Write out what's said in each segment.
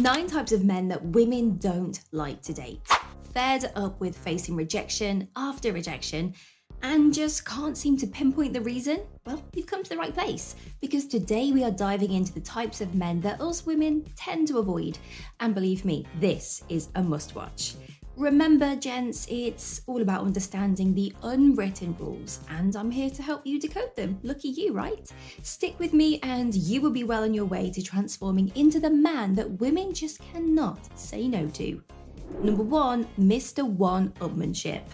Nine types of men that women don't like to date. Fed up with facing rejection after rejection and just can't seem to pinpoint the reason? Well, you've come to the right place because today we are diving into the types of men that us women tend to avoid. And believe me, this is a must watch. Remember, gents, it's all about understanding the unwritten rules, and I'm here to help you decode them. Lucky you, right? Stick with me, and you will be well on your way to transforming into the man that women just cannot say no to. Number one, Mr. One Upmanship.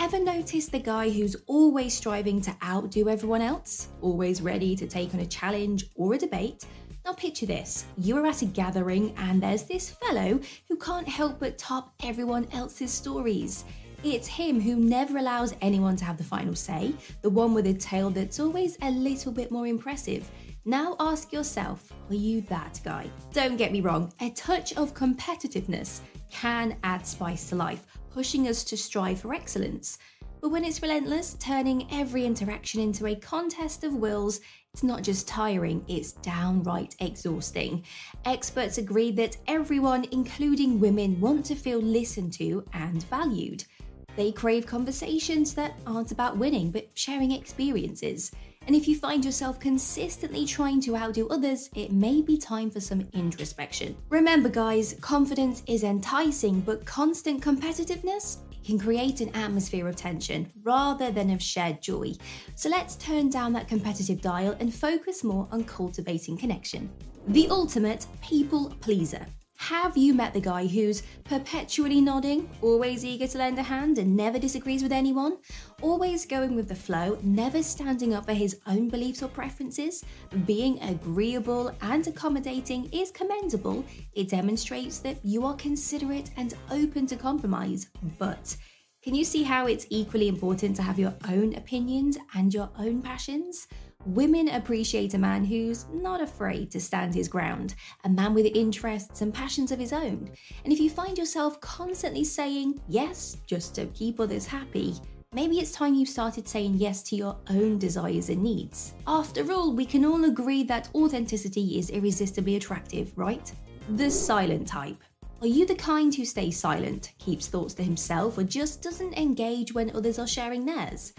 Ever notice the guy who's always striving to outdo everyone else? Always ready to take on a challenge or a debate? Now, picture this you are at a gathering, and there's this fellow who can't help but top everyone else's stories. It's him who never allows anyone to have the final say, the one with a tale that's always a little bit more impressive. Now ask yourself, are you that guy? Don't get me wrong, a touch of competitiveness can add spice to life, pushing us to strive for excellence. But when it's relentless, turning every interaction into a contest of wills, it's not just tiring, it's downright exhausting. Experts agree that everyone, including women, want to feel listened to and valued. They crave conversations that aren't about winning, but sharing experiences. And if you find yourself consistently trying to outdo others, it may be time for some introspection. Remember, guys, confidence is enticing, but constant competitiveness can create an atmosphere of tension rather than of shared joy. So let's turn down that competitive dial and focus more on cultivating connection. The ultimate people pleaser. Have you met the guy who's perpetually nodding, always eager to lend a hand, and never disagrees with anyone? Always going with the flow, never standing up for his own beliefs or preferences? Being agreeable and accommodating is commendable. It demonstrates that you are considerate and open to compromise. But can you see how it's equally important to have your own opinions and your own passions? Women appreciate a man who's not afraid to stand his ground, a man with interests and passions of his own. And if you find yourself constantly saying yes just to keep others happy, maybe it's time you started saying yes to your own desires and needs. After all, we can all agree that authenticity is irresistibly attractive, right? The silent type. Are you the kind who stays silent, keeps thoughts to himself, or just doesn't engage when others are sharing theirs?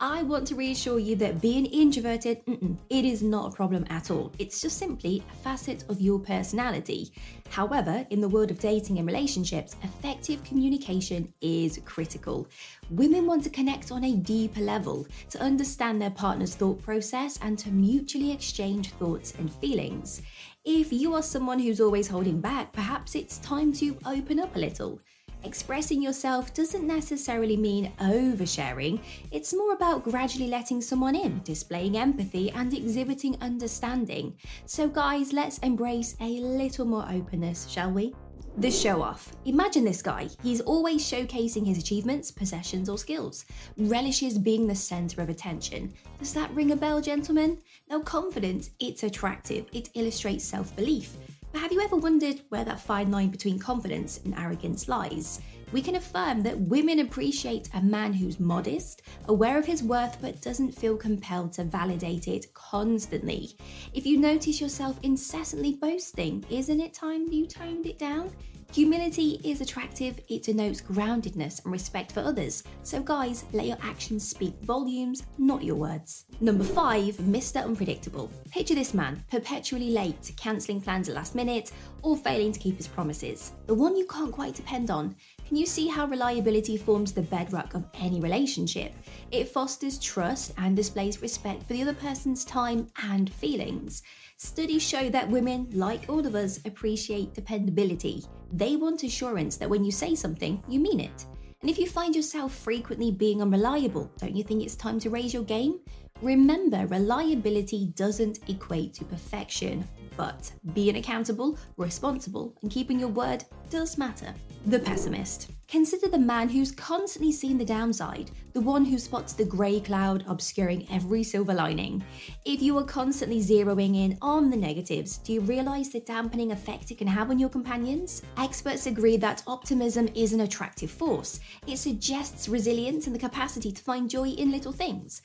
I want to reassure you that being introverted, it is not a problem at all. It's just simply a facet of your personality. However, in the world of dating and relationships, effective communication is critical. Women want to connect on a deeper level, to understand their partner's thought process, and to mutually exchange thoughts and feelings. If you are someone who's always holding back, perhaps it's time to open up a little. Expressing yourself doesn't necessarily mean oversharing, it's more about gradually letting someone in, displaying empathy, and exhibiting understanding. So, guys, let's embrace a little more openness, shall we? The show off. Imagine this guy. He's always showcasing his achievements, possessions, or skills. Relishes being the center of attention. Does that ring a bell, gentlemen? Now, confidence, it's attractive. It illustrates self belief. But have you ever wondered where that fine line between confidence and arrogance lies? We can affirm that women appreciate a man who's modest, aware of his worth, but doesn't feel compelled to validate it constantly. If you notice yourself incessantly boasting, isn't it time you toned it down? Humility is attractive, it denotes groundedness and respect for others. So, guys, let your actions speak volumes, not your words. Number five, Mr. Unpredictable. Picture this man, perpetually late, cancelling plans at last minute, or failing to keep his promises. The one you can't quite depend on. Can you see how reliability forms the bedrock of any relationship? It fosters trust and displays respect for the other person's time and feelings. Studies show that women, like all of us, appreciate dependability. They want assurance that when you say something, you mean it. And if you find yourself frequently being unreliable, don't you think it's time to raise your game? Remember, reliability doesn't equate to perfection, but being accountable, responsible, and keeping your word does matter. The pessimist. Consider the man who's constantly seen the downside, the one who spots the grey cloud obscuring every silver lining. If you are constantly zeroing in on the negatives, do you realise the dampening effect it can have on your companions? Experts agree that optimism is an attractive force. It suggests resilience and the capacity to find joy in little things.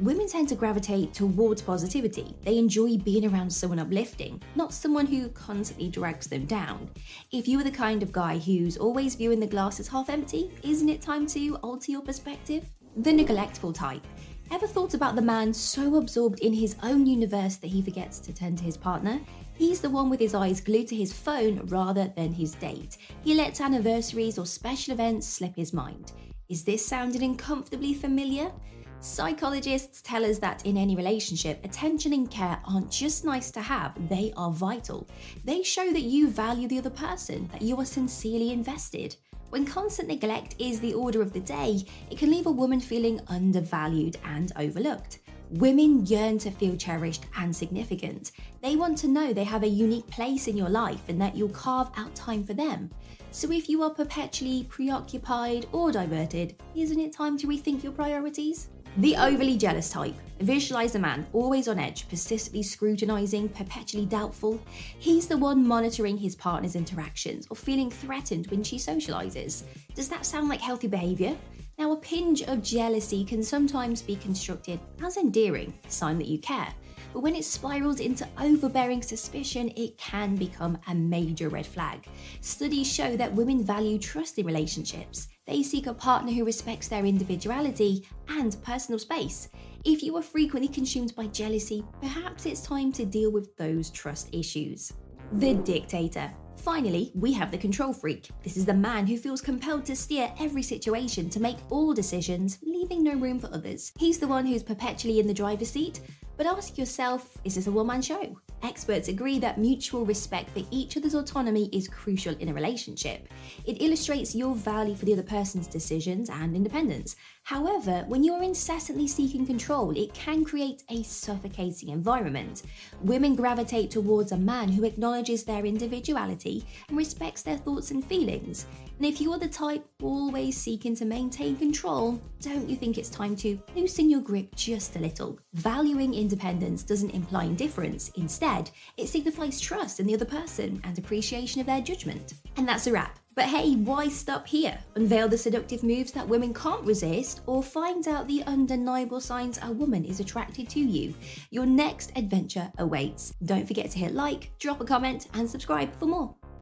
Women tend to gravitate towards positivity. They enjoy being around someone uplifting, not someone who constantly drags them down. If you are the kind of guy who's always viewing the glass as half empty, isn't it time to alter your perspective? The neglectful type. Ever thought about the man so absorbed in his own universe that he forgets to tend to his partner? He's the one with his eyes glued to his phone rather than his date. He lets anniversaries or special events slip his mind. Is this sounding uncomfortably familiar? Psychologists tell us that in any relationship, attention and care aren't just nice to have, they are vital. They show that you value the other person, that you are sincerely invested. When constant neglect is the order of the day, it can leave a woman feeling undervalued and overlooked. Women yearn to feel cherished and significant. They want to know they have a unique place in your life and that you'll carve out time for them. So if you are perpetually preoccupied or diverted, isn't it time to rethink your priorities? The overly jealous type. Visualize a man always on edge, persistently scrutinizing, perpetually doubtful. He's the one monitoring his partner's interactions or feeling threatened when she socializes. Does that sound like healthy behavior? Now, a pinch of jealousy can sometimes be constructed as endearing, a sign that you care. But when it spirals into overbearing suspicion, it can become a major red flag. Studies show that women value trust in relationships. They seek a partner who respects their individuality and personal space. If you are frequently consumed by jealousy, perhaps it's time to deal with those trust issues. The dictator. Finally, we have the control freak. This is the man who feels compelled to steer every situation to make all decisions, leaving no room for others. He's the one who's perpetually in the driver's seat. But ask yourself is this a one man show? Experts agree that mutual respect for each other's autonomy is crucial in a relationship. It illustrates your value for the other person's decisions and independence. However, when you're incessantly seeking control, it can create a suffocating environment. Women gravitate towards a man who acknowledges their individuality and respects their thoughts and feelings. And if you're the type always seeking to maintain control, don't you think it's time to loosen your grip just a little? Valuing independence doesn't imply indifference. Instead, it signifies trust in the other person and appreciation of their judgment. And that's a wrap. But hey, why stop here? Unveil the seductive moves that women can't resist, or find out the undeniable signs a woman is attracted to you. Your next adventure awaits. Don't forget to hit like, drop a comment, and subscribe for more.